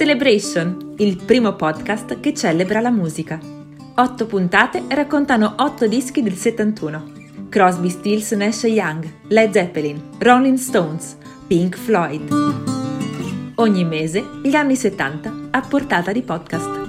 Celebration, il primo podcast che celebra la musica. Otto puntate raccontano otto dischi del 71. Crosby, Stills, Nash Young, Led Zeppelin, Rolling Stones, Pink Floyd. Ogni mese gli anni 70 a portata di podcast.